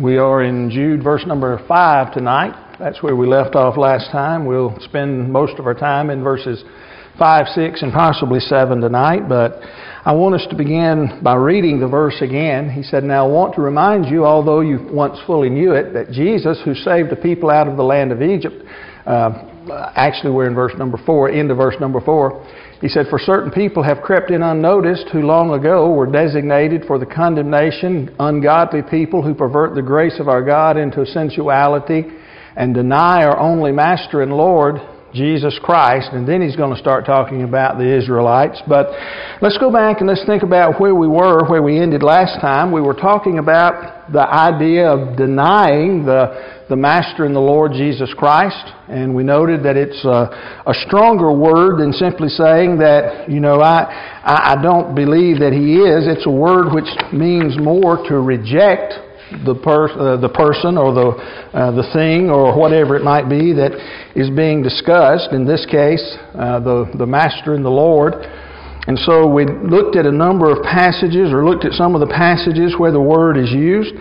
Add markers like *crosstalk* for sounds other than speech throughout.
We are in Jude, verse number 5 tonight. That's where we left off last time. We'll spend most of our time in verses 5, 6, and possibly 7 tonight, but I want us to begin by reading the verse again. He said, Now I want to remind you, although you once fully knew it, that Jesus, who saved the people out of the land of Egypt, uh, actually we're in verse number 4, into verse number 4, he said, For certain people have crept in unnoticed who long ago were designated for the condemnation, ungodly people who pervert the grace of our God into sensuality and deny our only Master and Lord, Jesus Christ. And then he's going to start talking about the Israelites. But let's go back and let's think about where we were, where we ended last time. We were talking about the idea of denying the the Master and the Lord Jesus Christ. And we noted that it's a, a stronger word than simply saying that, you know, I, I don't believe that He is. It's a word which means more to reject the, per, uh, the person or the, uh, the thing or whatever it might be that is being discussed. In this case, uh, the, the Master and the Lord. And so we looked at a number of passages or looked at some of the passages where the word is used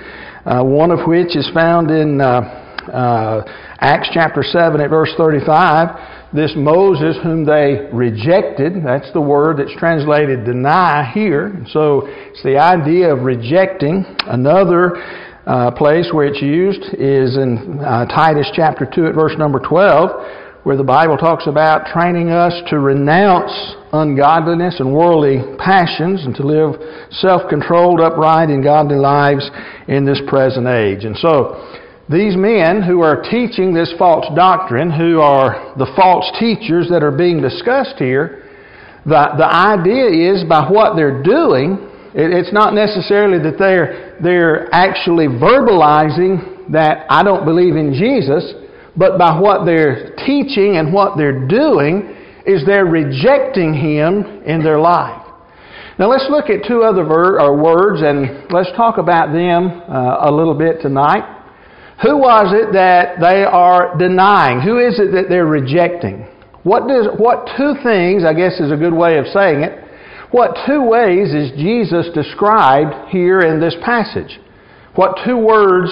uh, one of which is found in uh, uh, Acts chapter 7 at verse 35. This Moses whom they rejected, that's the word that's translated deny here. So it's the idea of rejecting. Another uh, place where it's used is in uh, Titus chapter 2 at verse number 12 where the Bible talks about training us to renounce ungodliness and worldly passions and to live self controlled, upright, and godly lives in this present age. And so, these men who are teaching this false doctrine, who are the false teachers that are being discussed here, the, the idea is by what they're doing, it, it's not necessarily that they're, they're actually verbalizing that I don't believe in Jesus but by what they're teaching and what they're doing is they're rejecting Him in their life. Now let's look at two other ver- words and let's talk about them uh, a little bit tonight. Who was it that they are denying? Who is it that they're rejecting? What does what two things, I guess is a good way of saying it, what two ways is Jesus described here in this passage? What two words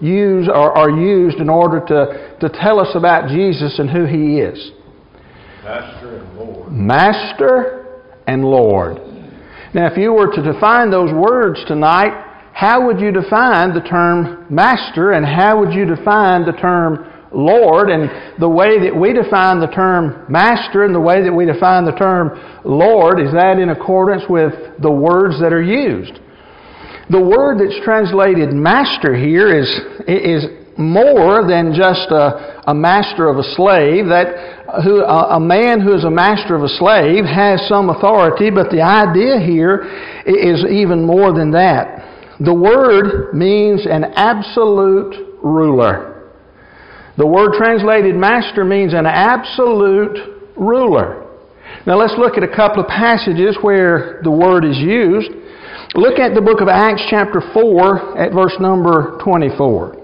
use or are used in order to, to tell us about Jesus and who He is. Master and Lord. Master and Lord. Now, if you were to define those words tonight, how would you define the term master and how would you define the term Lord? And the way that we define the term master and the way that we define the term Lord, is that in accordance with the words that are used? The word that's translated master here is, is more than just a, a master of a slave. That who, a, a man who is a master of a slave has some authority, but the idea here is even more than that. The word means an absolute ruler. The word translated master means an absolute ruler. Now let's look at a couple of passages where the word is used. Look at the book of Acts, chapter 4, at verse number 24.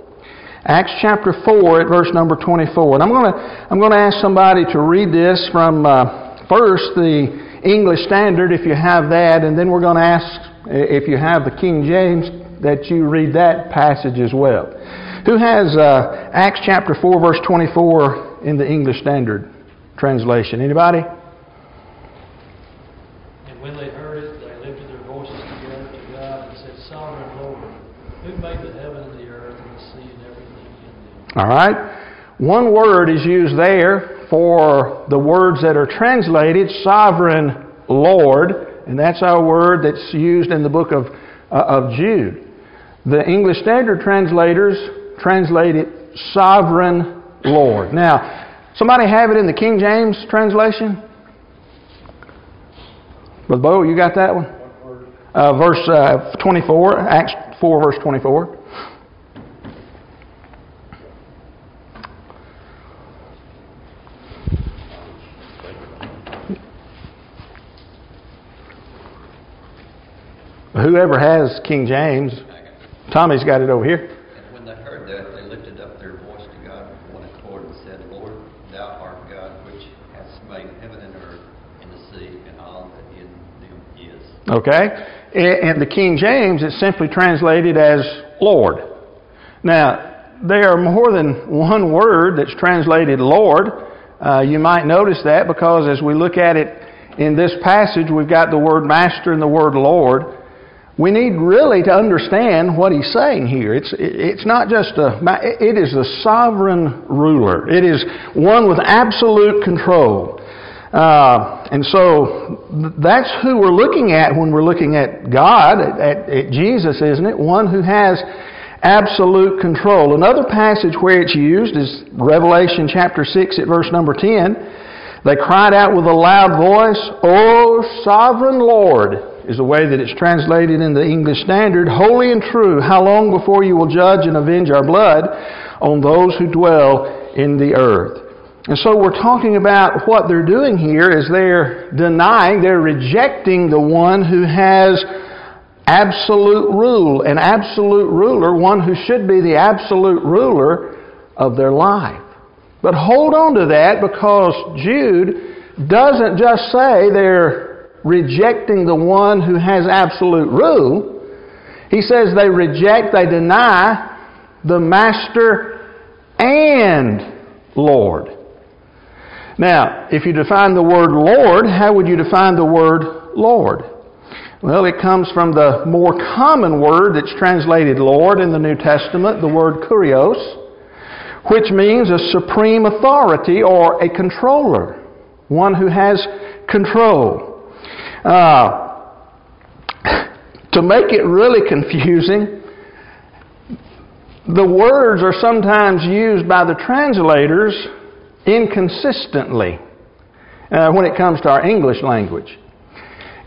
Acts chapter 4 at verse number 24. And I'm going to, I'm going to ask somebody to read this from uh, first the English Standard, if you have that, and then we're going to ask if you have the King James that you read that passage as well. Who has uh, Acts chapter 4, verse 24 in the English Standard translation? Anybody? And when they heard it, they lifted their voices together to God and said, Sovereign Lord, who made the heaven and the earth and the sea and everything in them? All right? One word is used there for the words that are translated sovereign Lord, and that's our word that's used in the book of, uh, of Jude. The English Standard translators translate it sovereign Lord. Now, somebody have it in the King James translation? Brother Bo, you got that one? Uh, verse uh, 24, Acts 4, verse 24. Whoever has King James, Tommy's got it over here. And when they heard that, they lifted up their voice to God with one accord and said, Lord, thou art God which hast made heaven and earth and the sea and all that in them is. Okay? And the King James, is simply translated as Lord. Now, there are more than one word that's translated Lord. Uh, you might notice that because as we look at it in this passage, we've got the word master and the word Lord. We need really to understand what he's saying here. It's, it's not just a, it is the sovereign ruler. It is one with absolute control. Uh, and so that's who we're looking at when we're looking at God, at, at Jesus, isn't it? One who has absolute control. Another passage where it's used is Revelation chapter 6 at verse number 10. They cried out with a loud voice, O sovereign Lord, is the way that it's translated in the English Standard, holy and true, how long before you will judge and avenge our blood on those who dwell in the earth? And so we're talking about what they're doing here is they're denying, they're rejecting the one who has absolute rule, an absolute ruler, one who should be the absolute ruler of their life. But hold on to that because Jude doesn't just say they're rejecting the one who has absolute rule. He says they reject, they deny the Master and Lord. Now, if you define the word Lord, how would you define the word Lord? Well, it comes from the more common word that's translated Lord in the New Testament, the word kurios, which means a supreme authority or a controller, one who has control. Uh, to make it really confusing, the words are sometimes used by the translators inconsistently uh, when it comes to our English language.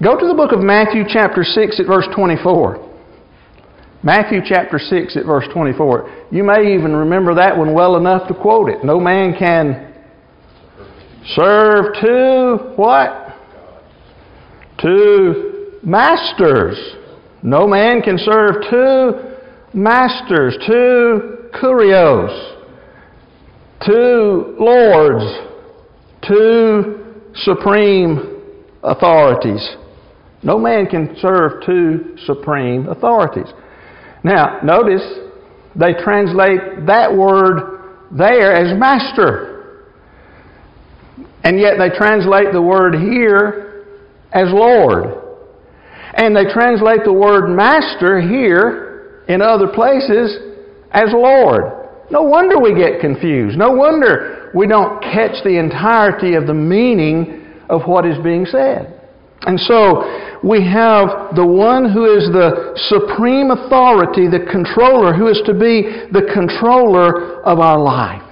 Go to the book of Matthew, chapter 6, at verse 24. Matthew chapter 6 at verse 24. You may even remember that one well enough to quote it. No man can serve two what? Two masters. No man can serve two masters, two kurios two lords, two supreme authorities. No man can serve two supreme authorities. Now, notice they translate that word there as master. And yet they translate the word here as Lord. And they translate the word master here in other places as Lord. No wonder we get confused. No wonder we don't catch the entirety of the meaning of what is being said. And so we have the one who is the supreme authority, the controller, who is to be the controller of our life.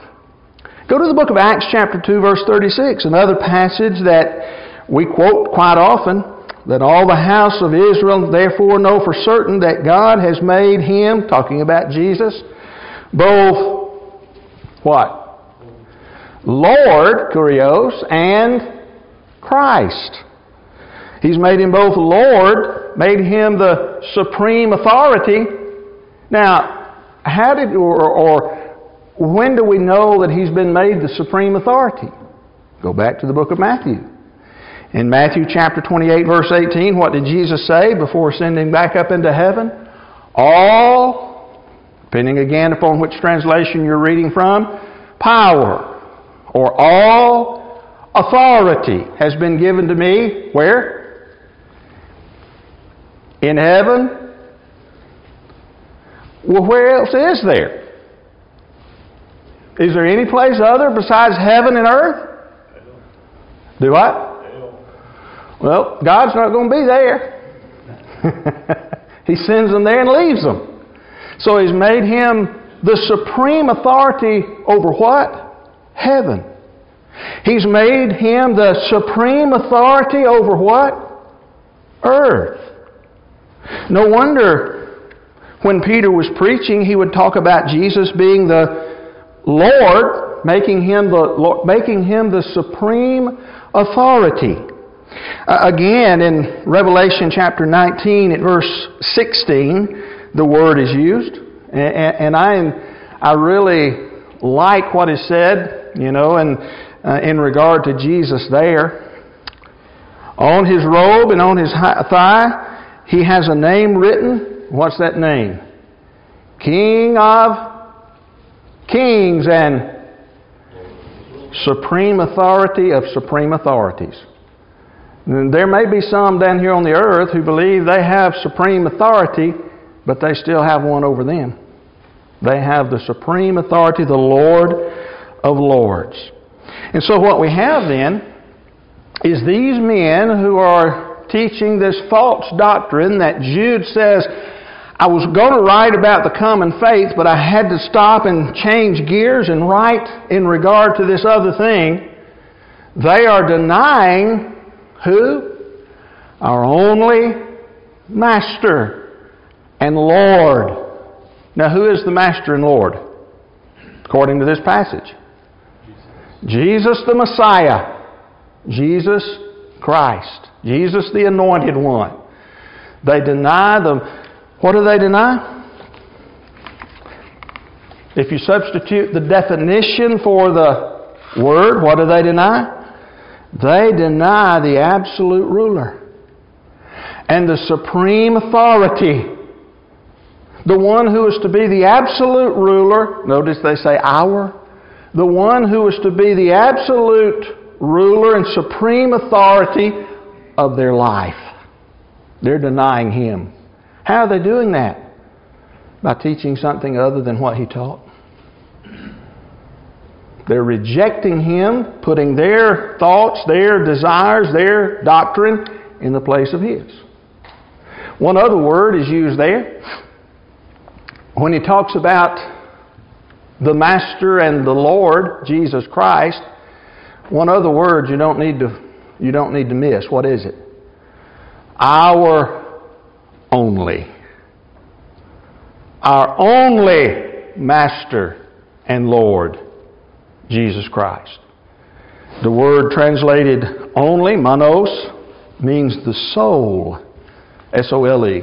Go to the book of Acts, chapter 2, verse 36, another passage that we quote quite often. That all the house of Israel therefore know for certain that God has made him, talking about Jesus, both what? Lord, Kurios, and Christ. He's made him both Lord, made him the supreme authority. Now, how did, or, or when do we know that he's been made the supreme authority? Go back to the book of Matthew. In Matthew chapter 28, verse 18, what did Jesus say before ascending back up into heaven? All depending again upon which translation you're reading from, power or all authority has been given to me. Where? In heaven. Well, where else is there? Is there any place other besides heaven and earth? Do what? Well, God's not going to be there. *laughs* he sends them there and leaves them. So he's made him the supreme authority over what? Heaven. He's made him the supreme authority over what? Earth. No wonder when Peter was preaching, he would talk about Jesus being the Lord, making him the, making him the supreme authority. Uh, again, in Revelation chapter 19 at verse 16, the word is used. And, I, I really like what is said, you know, and uh, in regard to Jesus there. On his robe and on his thigh, he has a name written. What's that name? King of kings, and supreme authority of supreme authorities. There may be some down here on the earth who believe they have supreme authority, but they still have one over them. They have the supreme authority, the Lord of Lords. And so, what we have then is these men who are teaching this false doctrine that Jude says, I was going to write about the common faith, but I had to stop and change gears and write in regard to this other thing. They are denying who? Our only Master and Lord. Now, who is the Master and Lord? According to this passage, Jesus the Messiah, Jesus Christ, Jesus the Anointed One. They deny the. What do they deny? If you substitute the definition for the word, what do they deny? They deny the absolute ruler and the supreme authority. The one who is to be the absolute ruler, notice they say our, the one who is to be the absolute ruler and supreme authority of their life. They're denying him. How are they doing that? By teaching something other than what he taught. They're rejecting Him, putting their thoughts, their desires, their doctrine in the place of His. One other word is used there. When he talks about the Master and the Lord, Jesus Christ, one other word you don't need to, you don't need to miss. What is it? Our only. Our only Master and Lord. Jesus Christ. The word translated only, monos, means the sole, S O L E,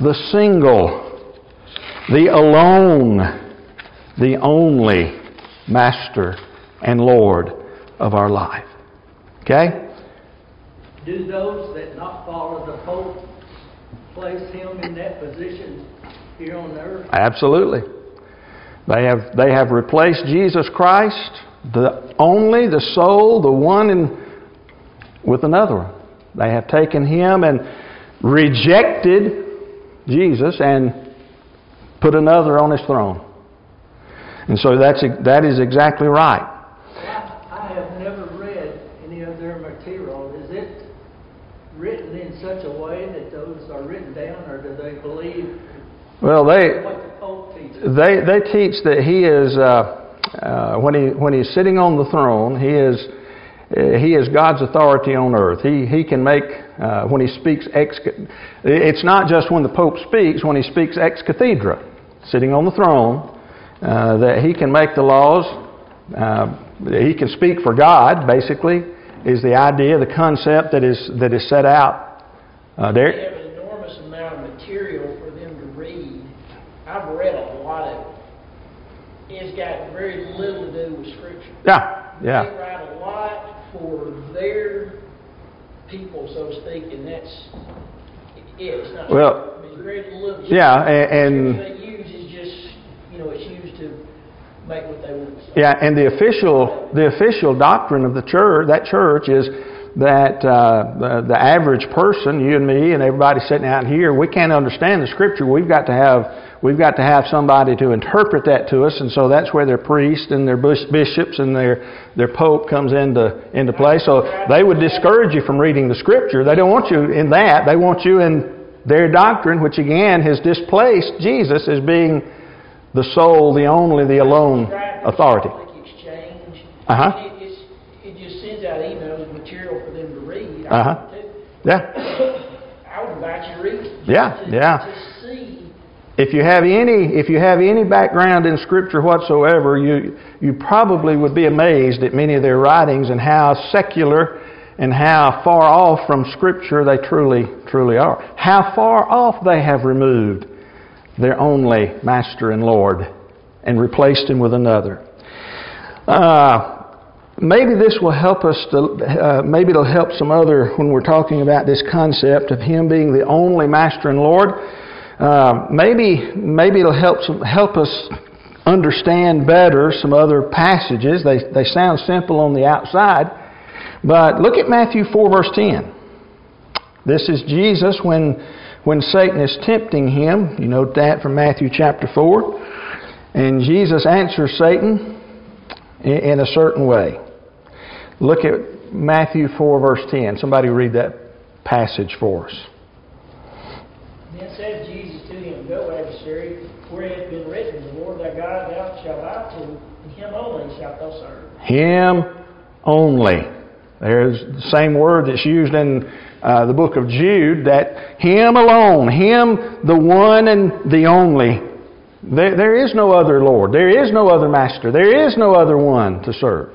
the single, the alone, the only Master and Lord of our life. Okay? Do those that not follow the Pope place him in that position here on earth? Absolutely. They have, they have replaced Jesus Christ, the only, the sole, the one, in, with another. They have taken him and rejected Jesus and put another on his throne. And so that's, that is exactly right. I have never read any of their material. Is it written in such a way that those are written down, or do they believe well, they, what the Pope teaches? They, they teach that he is, uh, uh, when, he, when he's sitting on the throne, he is, uh, he is God's authority on earth. He, he can make, uh, when he speaks ex, it's not just when the Pope speaks, when he speaks ex cathedra, sitting on the throne, uh, that he can make the laws, he can speak for God, basically, is the idea, the concept that is, that is set out there. They have an enormous amount of material for them to read. I've read a lot of it. It's got very little to do with Scripture. Yeah, yeah. They write a lot for their people, so to speak, and that's it. It's not. Well, it's very little. Yeah, and, and they use is just, you know, it's used to make what they want. So. Yeah, and the official the official doctrine of the church that church is that uh, the, the average person, you and me, and everybody sitting out here, we can't understand the scripture. We've got to have we've got to have somebody to interpret that to us, and so that's where their priests and their bishops and their their pope comes into into play. So they would discourage you from reading the scripture. They don't want you in that. They want you in their doctrine, which again has displaced Jesus as being the sole, the only, the alone authority. Uh huh. It, it's, it just sends out emails with material for them to read. Uh huh. Yeah. I would invite you to read. Yeah, yeah. If you have any, if you have any background in Scripture whatsoever, you you probably would be amazed at many of their writings and how secular and how far off from Scripture they truly truly are. How far off they have removed their only Master and Lord and replaced Him with another. Uh, maybe this will help us to, uh, maybe it'll help some other when we're talking about this concept of Him being the only Master and Lord. Uh, maybe, maybe it'll help, some, help us understand better some other passages. They, they sound simple on the outside. But look at Matthew 4, verse 10. This is Jesus when, when Satan is tempting him. You note that from Matthew chapter 4. And Jesus answers Satan in, in a certain way. Look at Matthew 4, verse 10. Somebody read that passage for us. Then said Jesus to him, Go, adversary, for it hath been written, The Lord thy God thou shalt bow to, and him only shalt thou serve. Him only. There's the same word that's used in uh, the book of Jude that Him alone, Him the one and the only. There, there is no other Lord. There is no other Master. There is no other one to serve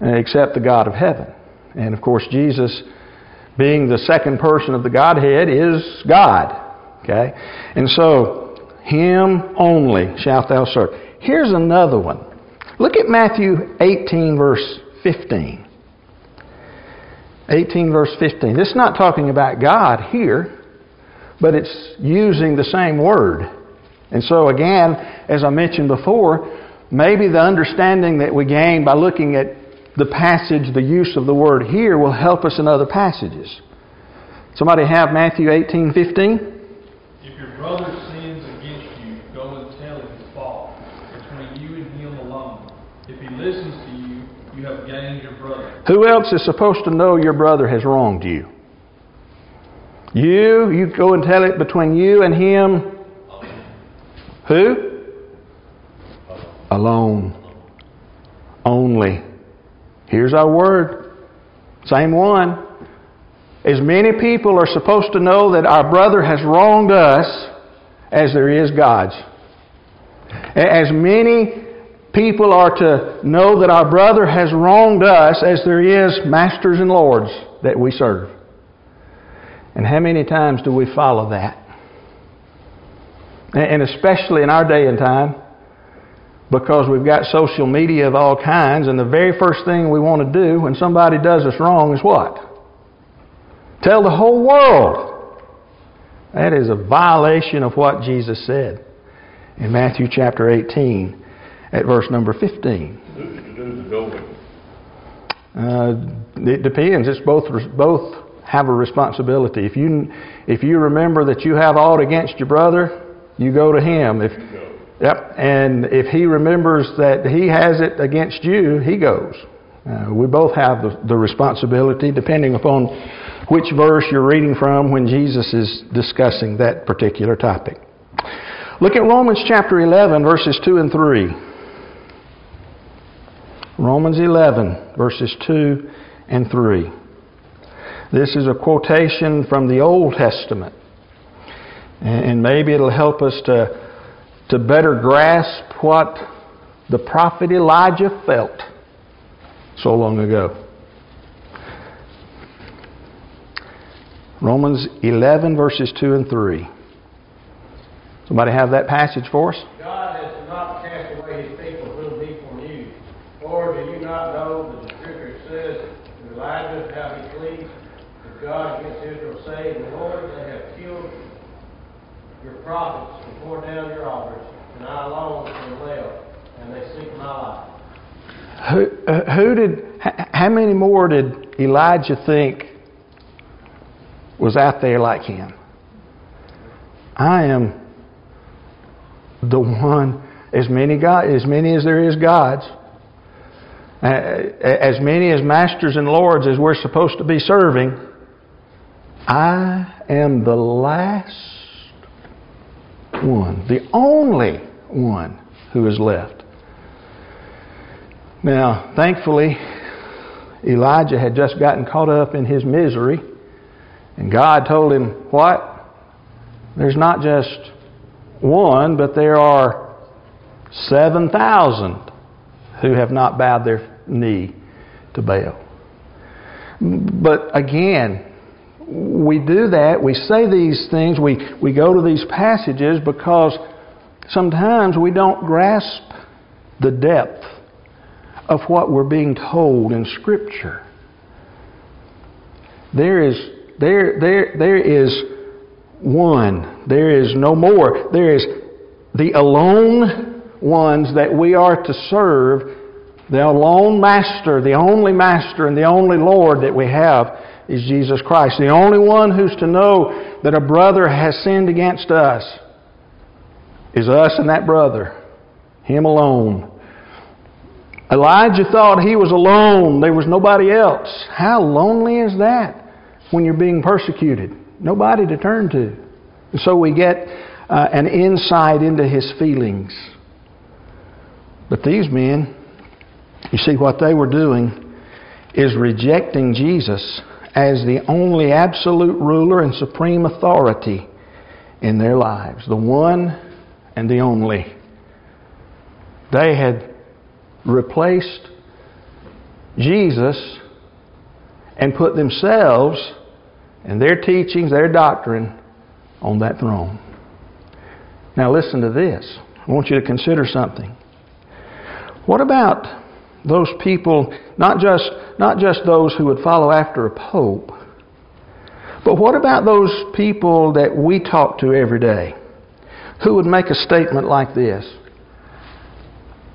Uh, except the God of heaven. And of course, Jesus, being the second person of the Godhead, is God. Okay? And so, Him only shalt thou serve. Here's another one. Look at Matthew 18, verse 15. 18 verse 15. This is not talking about God here, but it's using the same word. And so again, as I mentioned before, maybe the understanding that we gain by looking at the passage, the use of the word here will help us in other passages. Somebody have Matthew 18, 15? If your brother sins against you, go and tell him his fault between you and him alone. If he listens to you, you have gained your brother. Who else is supposed to know your brother has wronged you? You, you go and tell it between you and him. Who? Alone. Only. Here's our word. Same one. As many people are supposed to know that our brother has wronged us as there is God's. As many people are to know that our brother has wronged us as there is masters and lords that we serve. And how many times do we follow that? And especially in our day and time, because we've got social media of all kinds, and the very first thing we want to do when somebody does us wrong is what? Tell the whole world. That is a violation of what Jesus said in Matthew chapter 18 at verse number 15. Who's to do the going? Uh, it depends. It's both both have a responsibility. If you if you remember that you have aught against your brother, you go to him. If. Yep, and if he remembers that he has it against you, he goes. Uh, we both have the, the responsibility, depending upon which verse you're reading from when Jesus is discussing that particular topic. Look at Romans chapter 11, verses 2 and 3. Romans 11, verses 2 and 3. This is a quotation from the Old Testament. And maybe it'll help us to, to better grasp what the prophet Elijah felt so long ago. Romans 11, verses 2 and 3. Somebody have that passage for us? God has not cast away his people will be he you. Or do you not know that the scripture says Elijah how he pleaded with God against Israel, saying, Lord, they have killed your prophets down your altars, and I left, and they seek my life. Who, uh, who did, how many more did Elijah think was out there like him? I am the one, as many, God, as many as there is gods, uh, as many as masters and lords as we're supposed to be serving, I am the last one, the only one who is left. Now, thankfully, Elijah had just gotten caught up in his misery, and God told him, What? There's not just one, but there are 7,000 who have not bowed their knee to Baal. But again, we do that, we say these things, we, we go to these passages because sometimes we don't grasp the depth of what we're being told in Scripture. There is, there, there, there is one. There is no more. There is the alone ones that we are to serve the alone master, the only master, and the only Lord that we have is Jesus Christ. The only one who's to know that a brother has sinned against us is us and that brother. Him alone. Elijah thought he was alone. There was nobody else. How lonely is that when you're being persecuted? Nobody to turn to. And so we get uh, an insight into his feelings. But these men, you see, what they were doing is rejecting Jesus as the only absolute ruler and supreme authority in their lives, the one and the only. They had replaced Jesus and put themselves and their teachings, their doctrine on that throne. Now, listen to this. I want you to consider something. What about those people, not just, not just those who would follow after a pope, but what about those people that we talk to every day who would make a statement like this?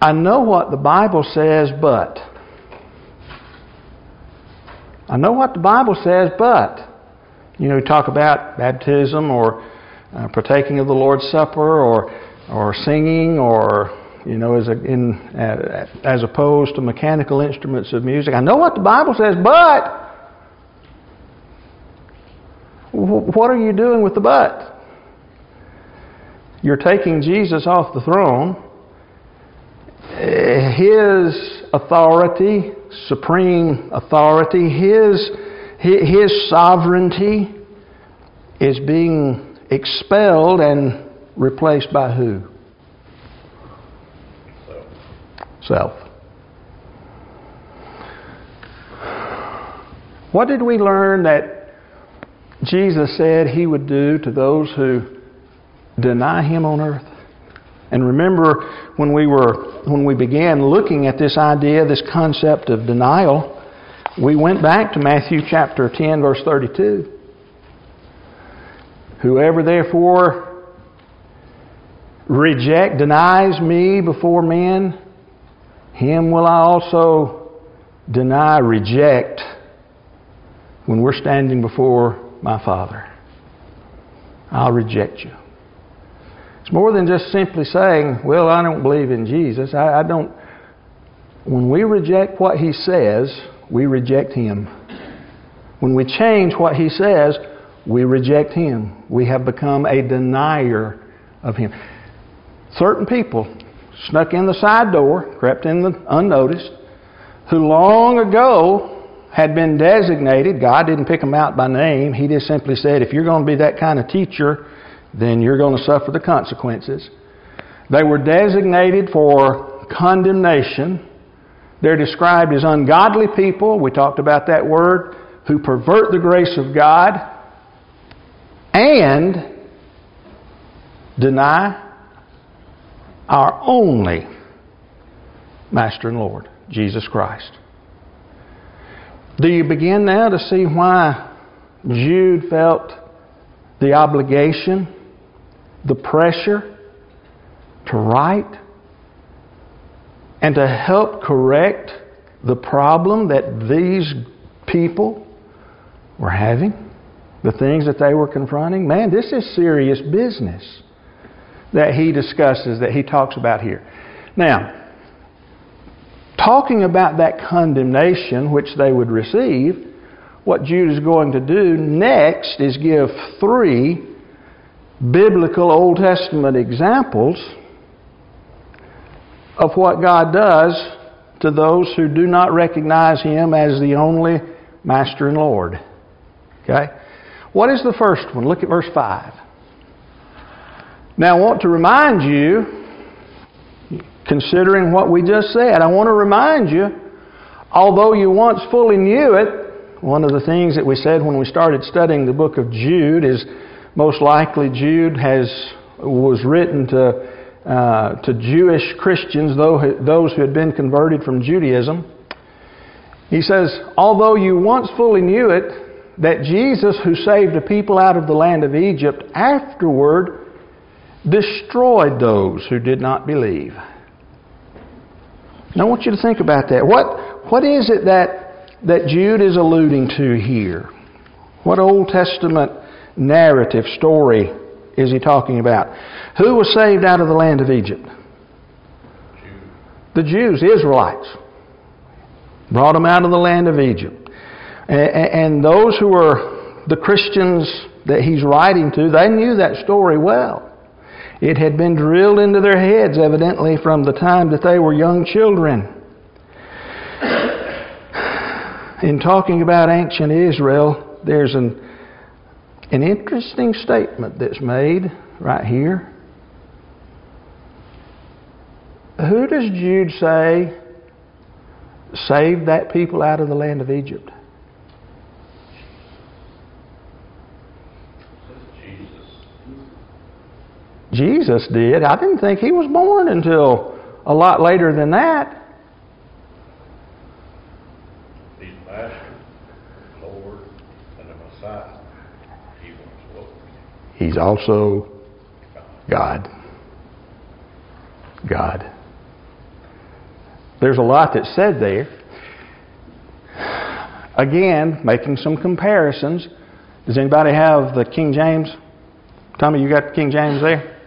I know what the Bible says, but. I know what the Bible says, but. You know, talk about baptism or uh, partaking of the Lord's Supper or, or singing or you know, as, a, in, uh, as opposed to mechanical instruments of music. I know what the Bible says, but what are you doing with the but? You're taking Jesus off the throne. His authority, supreme authority, His, His sovereignty is being expelled and replaced by who? Self. What did we learn that Jesus said he would do to those who deny him on earth? And remember when we were when we began looking at this idea, this concept of denial, we went back to Matthew chapter 10 verse 32. Whoever therefore reject denies me before men, him will I also deny, reject when we're standing before my Father. I'll reject you. It's more than just simply saying, well, I don't believe in Jesus. I, I don't. When we reject what He says, we reject Him. When we change what He says, we reject Him. We have become a denier of Him. Certain people snuck in the side door, crept in the, unnoticed, who long ago had been designated. God didn't pick them out by name. He just simply said, if you're going to be that kind of teacher, then you're going to suffer the consequences. They were designated for condemnation. They're described as ungodly people. We talked about that word, who pervert the grace of God and deny our only Master and Lord, Jesus Christ. Do you begin now to see why Jude felt the obligation, the pressure to write and to help correct the problem that these people were having, the things that they were confronting? Man, this is serious business that he discusses, that he talks about here. Now, talking about that condemnation which they would receive, what Jude is going to do next is give three biblical Old Testament examples of what God does to those who do not recognize Him as the only Master and Lord. Okay? What is the first one? Look at verse 5. Now, I want to remind you, considering what we just said, I want to remind you, although you once fully knew it, one of the things that we said when we started studying the book of Jude is most likely Jude has was written to uh, to Jewish Christians, those who had been converted from Judaism. He says, although you once fully knew it, that Jesus, who saved a people out of the land of Egypt, afterward destroyed those who did not believe. Now I want you to think about that. What, what is it that, that Jude is alluding to here? What Old Testament narrative story is he talking about? Who was saved out of the land of Egypt? The Jews, Israelites. Brought them out of the land of Egypt. And those who were the Christians that he's writing to, they knew that story well. It had been drilled into their heads, evidently, from the time that they were young children. In talking about ancient Israel, there's an, an interesting statement that's made right here. Who does Jude say saved that people out of the land of Egypt? Jesus did. I didn't think he was born until a lot later than that. He's Master, Lord, and the Messiah. He Lord. He's also God. God. There's a lot that's said there. Again, making some comparisons. Does anybody have the King James? Tommy, you got King James there?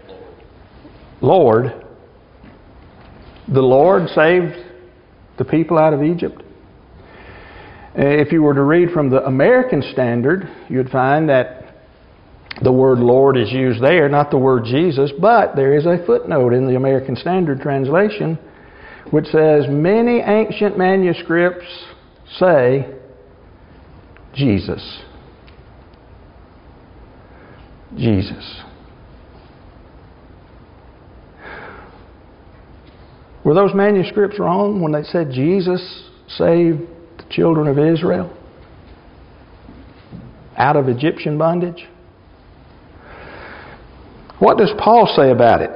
Lord, the Lord saved the people out of Egypt. Eh, if you were to read from the American Standard, you'd find that the word Lord is used there, not the word Jesus, but there is a footnote in the American Standard translation which says many ancient manuscripts say Jesus. Jesus. Were those manuscripts wrong when they said Jesus saved the children of Israel out of Egyptian bondage? What does Paul say about it?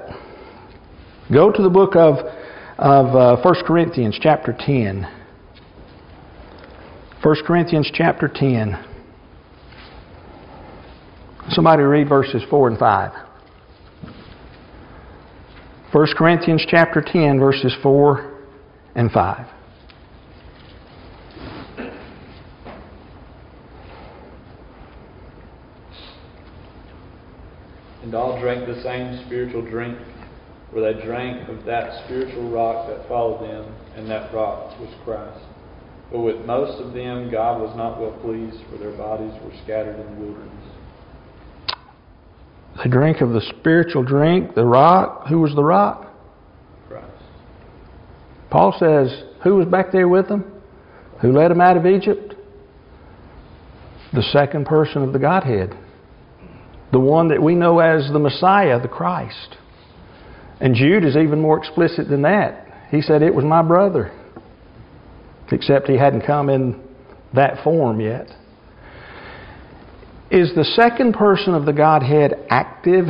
Go to the book of, of uh, 1 Corinthians, chapter 10. 1 Corinthians, chapter 10. Somebody read verses 4 and 5. 1 Corinthians chapter 10 verses 4 and 5. And all drank the same spiritual drink, for they drank of that spiritual rock that followed them, and that rock was Christ. But with most of them God was not well pleased, for their bodies were scattered in the wilderness. They drink of the spiritual drink, the rock. Who was the rock? Christ. Paul says, who was back there with them? Who led them out of Egypt? The second person of the Godhead. The one that we know as the Messiah, the Christ. And Jude is even more explicit than that. He said, It was my brother. Except he hadn't come in that form yet. Is the second person of the Godhead active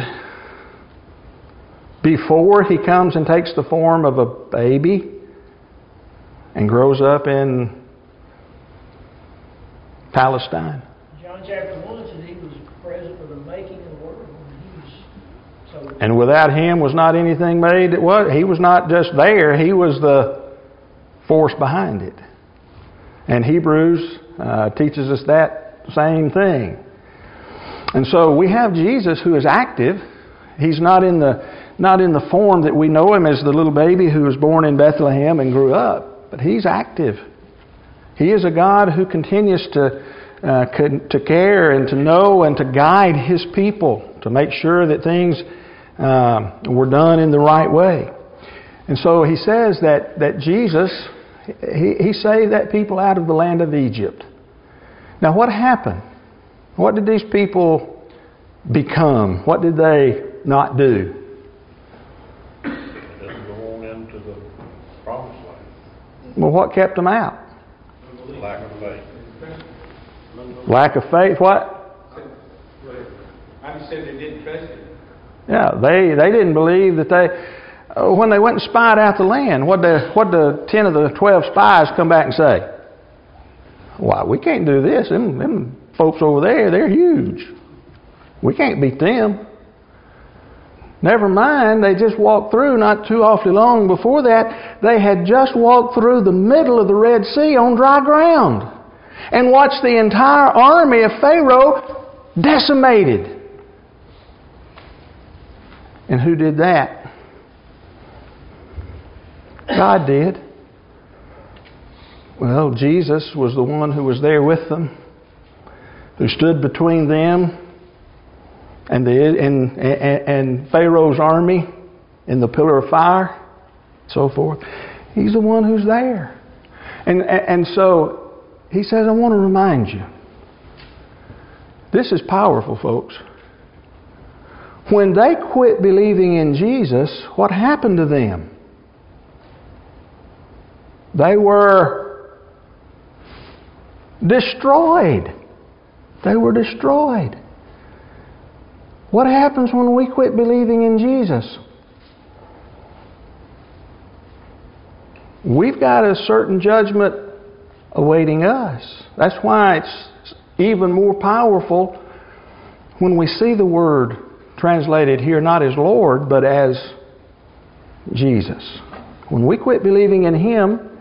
before he comes and takes the form of a baby and grows up in Palestine? John chapter 1 says he was present for the making of the world. So And without him was not anything made that was. He was not just there, he was the force behind it. And Hebrews uh, teaches us that same thing. And so we have Jesus who is active. He's not in the not in the form that we know him as the little baby who was born in Bethlehem and grew up, but he's active. He is a God who continues to uh, to care and to know and to guide His people to make sure that things uh, were done in the right way. And so He says that that Jesus he, he saved that people out of the land of Egypt. Now, what happened? What did these people become? What did they not do? Didn't go on into the promised land. Well, what kept them out? Lack of faith. Lack of faith. What? I just said they didn't trust him. Yeah, they, they didn't believe that they. uh, When they went and spied out the land, what the what the ten of the twelve spies come back and say? Why we can't do this. Them, them folks over there, they're huge. We can't beat them. Never mind, they just walked through not too awfully long before that. They had just walked through the middle of the Red Sea on dry ground and watched the entire army of Pharaoh decimated. And who did that? God did. Well, Jesus was the one who was there with them, who stood between them and, the, and, and, and Pharaoh's army in the pillar of fire, so forth. He's the one who's there. And, and so he says, I want to remind you. This is powerful, folks. When they quit believing in Jesus, what happened to them? They were destroyed. They were destroyed. What happens when we quit believing in Jesus? We've got a certain judgment awaiting us. That's why it's even more powerful when we see the word translated here not as Lord, but as Jesus. When we quit believing in Him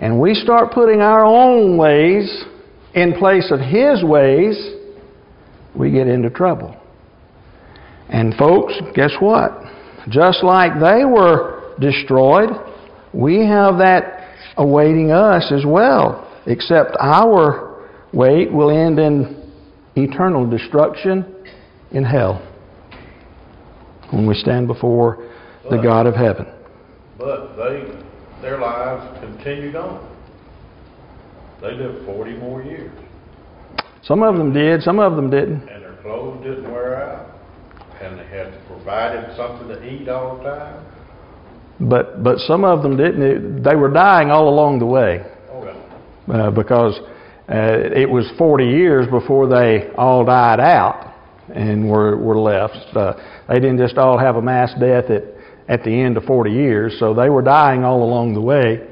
and we start putting our own ways in place of His ways, we get into trouble. And folks, guess what? Just like they were destroyed, we have that awaiting us as well. Except our wait will end in eternal destruction in hell when we stand before the God of heaven. But they, their lives continued on. They lived 40 more years, Some of them did, some of them didn't. and their clothes didn't wear out, and they had provided something to eat all the time. But but some of them didn't. They were dying all along the way Oh, yeah. uh, because uh, it was 40 years before they all died out and were were left. Uh, they didn't just all have a mass death at at the end of 40 years, so they were dying all along the way.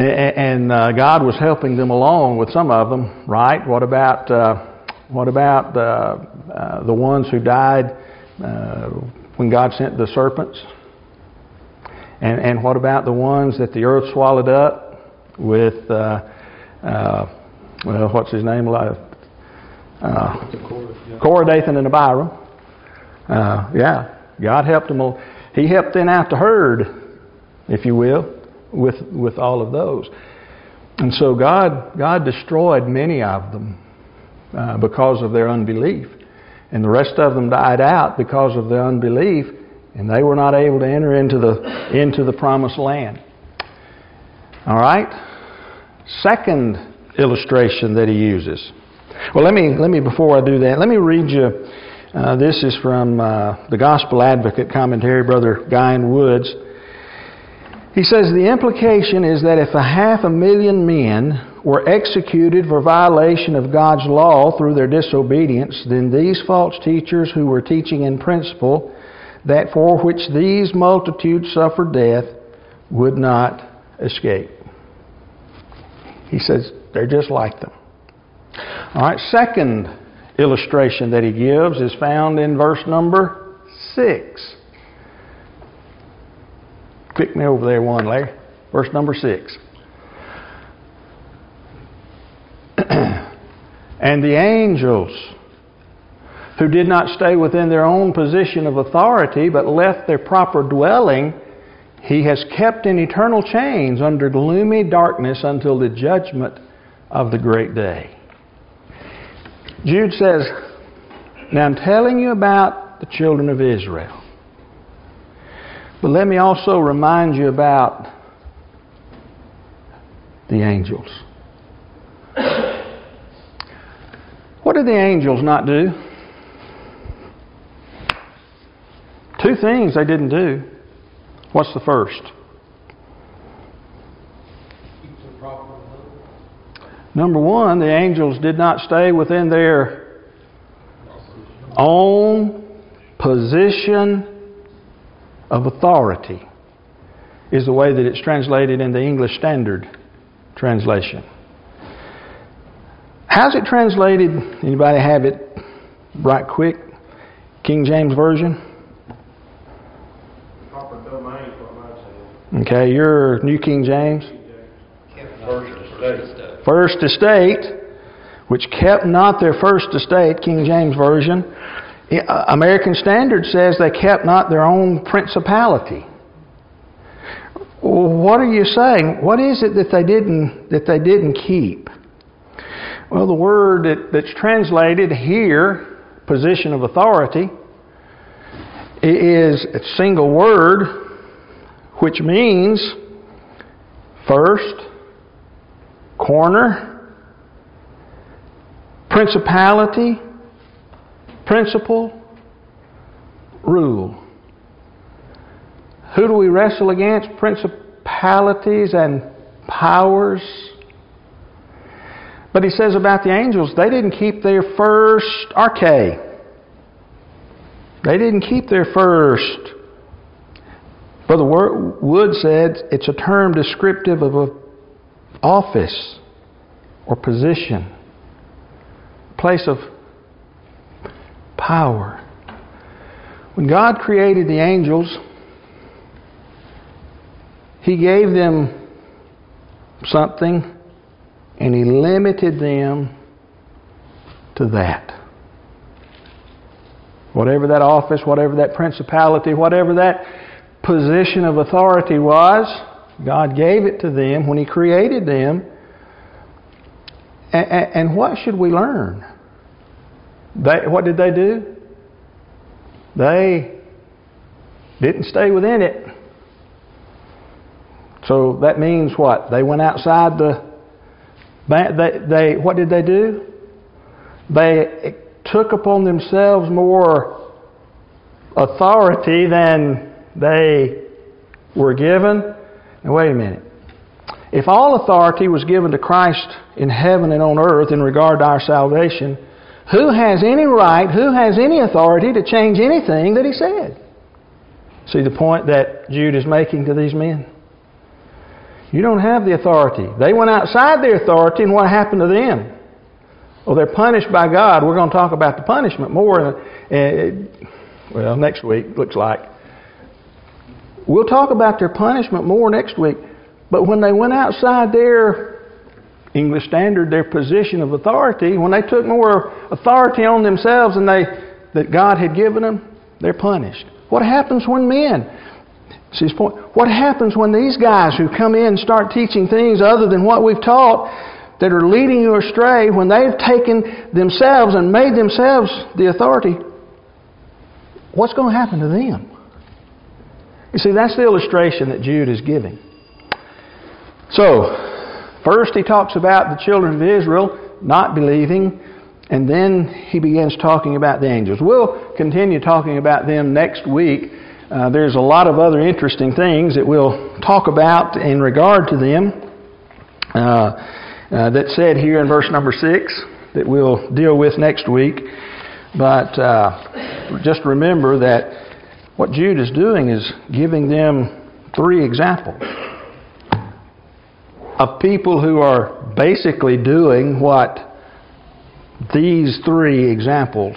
And uh, God was helping them along with some of them, right? What about uh, what about uh, the ones who died uh, when God sent the serpents? And, and what about the ones that the earth swallowed up with, uh, uh, well, what's his name? Uh, Dathan, and Abiram. Yeah, God helped them. He helped them out the herd, if you will, with with all of those. And so God God destroyed many of them uh, because of their unbelief, and the rest of them died out because of their unbelief, and they were not able to enter into the into the promised land. All right. Second illustration that he uses. Well, let me let me before I do that, let me read you. Uh, this is from uh, the Gospel Advocate commentary, Brother Guy N. Woods. He says the implication is that if a half a million men were executed for violation of God's law through their disobedience, then these false teachers who were teaching in principle that for which these multitudes suffered death would not escape. He says they're just like them. All right, second illustration that he gives is found in verse number 6. Click me over there one, Larry. Verse number 6. *clears throat* and the angels who did not stay within their own position of authority but left their proper dwelling, he has kept in eternal chains under gloomy darkness until the judgment of the great day. Jude says, Now I'm telling you about the children of Israel. But let me also remind you about the angels. What did the angels not do? Two things they didn't do. What's the first? Number one, the angels did not stay within their own position of authority, is the way that it's translated in the English Standard Translation. How's it translated? Anybody have it right quick? King James Version? remains what mine says. Okay, your New King James. Kept First not estate. first estate. First estate, which kept not their first estate, King James Version. Uh, American Standard says they kept not their own principality. What are you saying? What is it that they didn't that they didn't keep? Well, the word that, that's translated here, position of authority, is a single word, which means first, corner, principality, principle, rule. Who do we wrestle against? Principalities and powers. But he says about the angels, they didn't keep their first arche. They didn't keep their first. Brother Wood said it's a term descriptive of an office or position, place of power. When God created the angels, He gave them something and He limited them to that. Whatever that office, whatever that principality, whatever that position of authority was, God gave it to them when He created them. And, what should we learn? They, what did they do? They didn't stay within it. So that means what? They went outside the. They, they, what did they do? They took upon themselves more authority than they were given. Now, wait a minute. If all authority was given to Christ in heaven and on earth in regard to our salvation, who has any right, who has any authority to change anything that he said? See the point that Jude is making to these men? You don't have the authority. They went outside their authority, and what happened to them? Well, they're punished by God. We're going to talk about the punishment more, uh, well, next week, looks like. We'll talk about their punishment more next week. But when they went outside their English standard, their position of authority, when they took more authority on themselves than they that God had given them, they're punished. What happens when men? See his point. What happens when these guys who come in and start teaching things other than what we've taught that are leading you astray, when they've taken themselves and made themselves the authority, what's going to happen to them? You see, that's the illustration that Jude is giving. So, first he talks about the children of Israel not believing, and then he begins talking about the angels. We'll continue talking about them next week. Uh, there's a lot of other interesting things that we'll talk about in regard to them. Uh, uh, said here in verse number six that we'll deal with next week. But uh, just remember that what Jude is doing is giving them three examples of people who are basically doing what these three examples,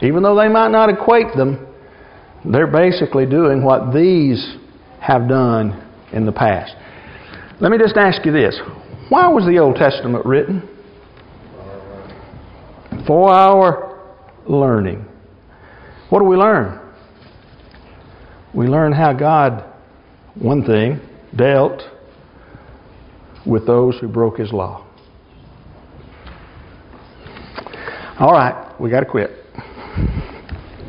even though they might not equate them, they're basically doing what these have done in the past. Let me just ask you this why was the Old Testament written? For our learning. What do we learn? We learn how God, one thing, dealt with those who broke his law. All right, we got to quit.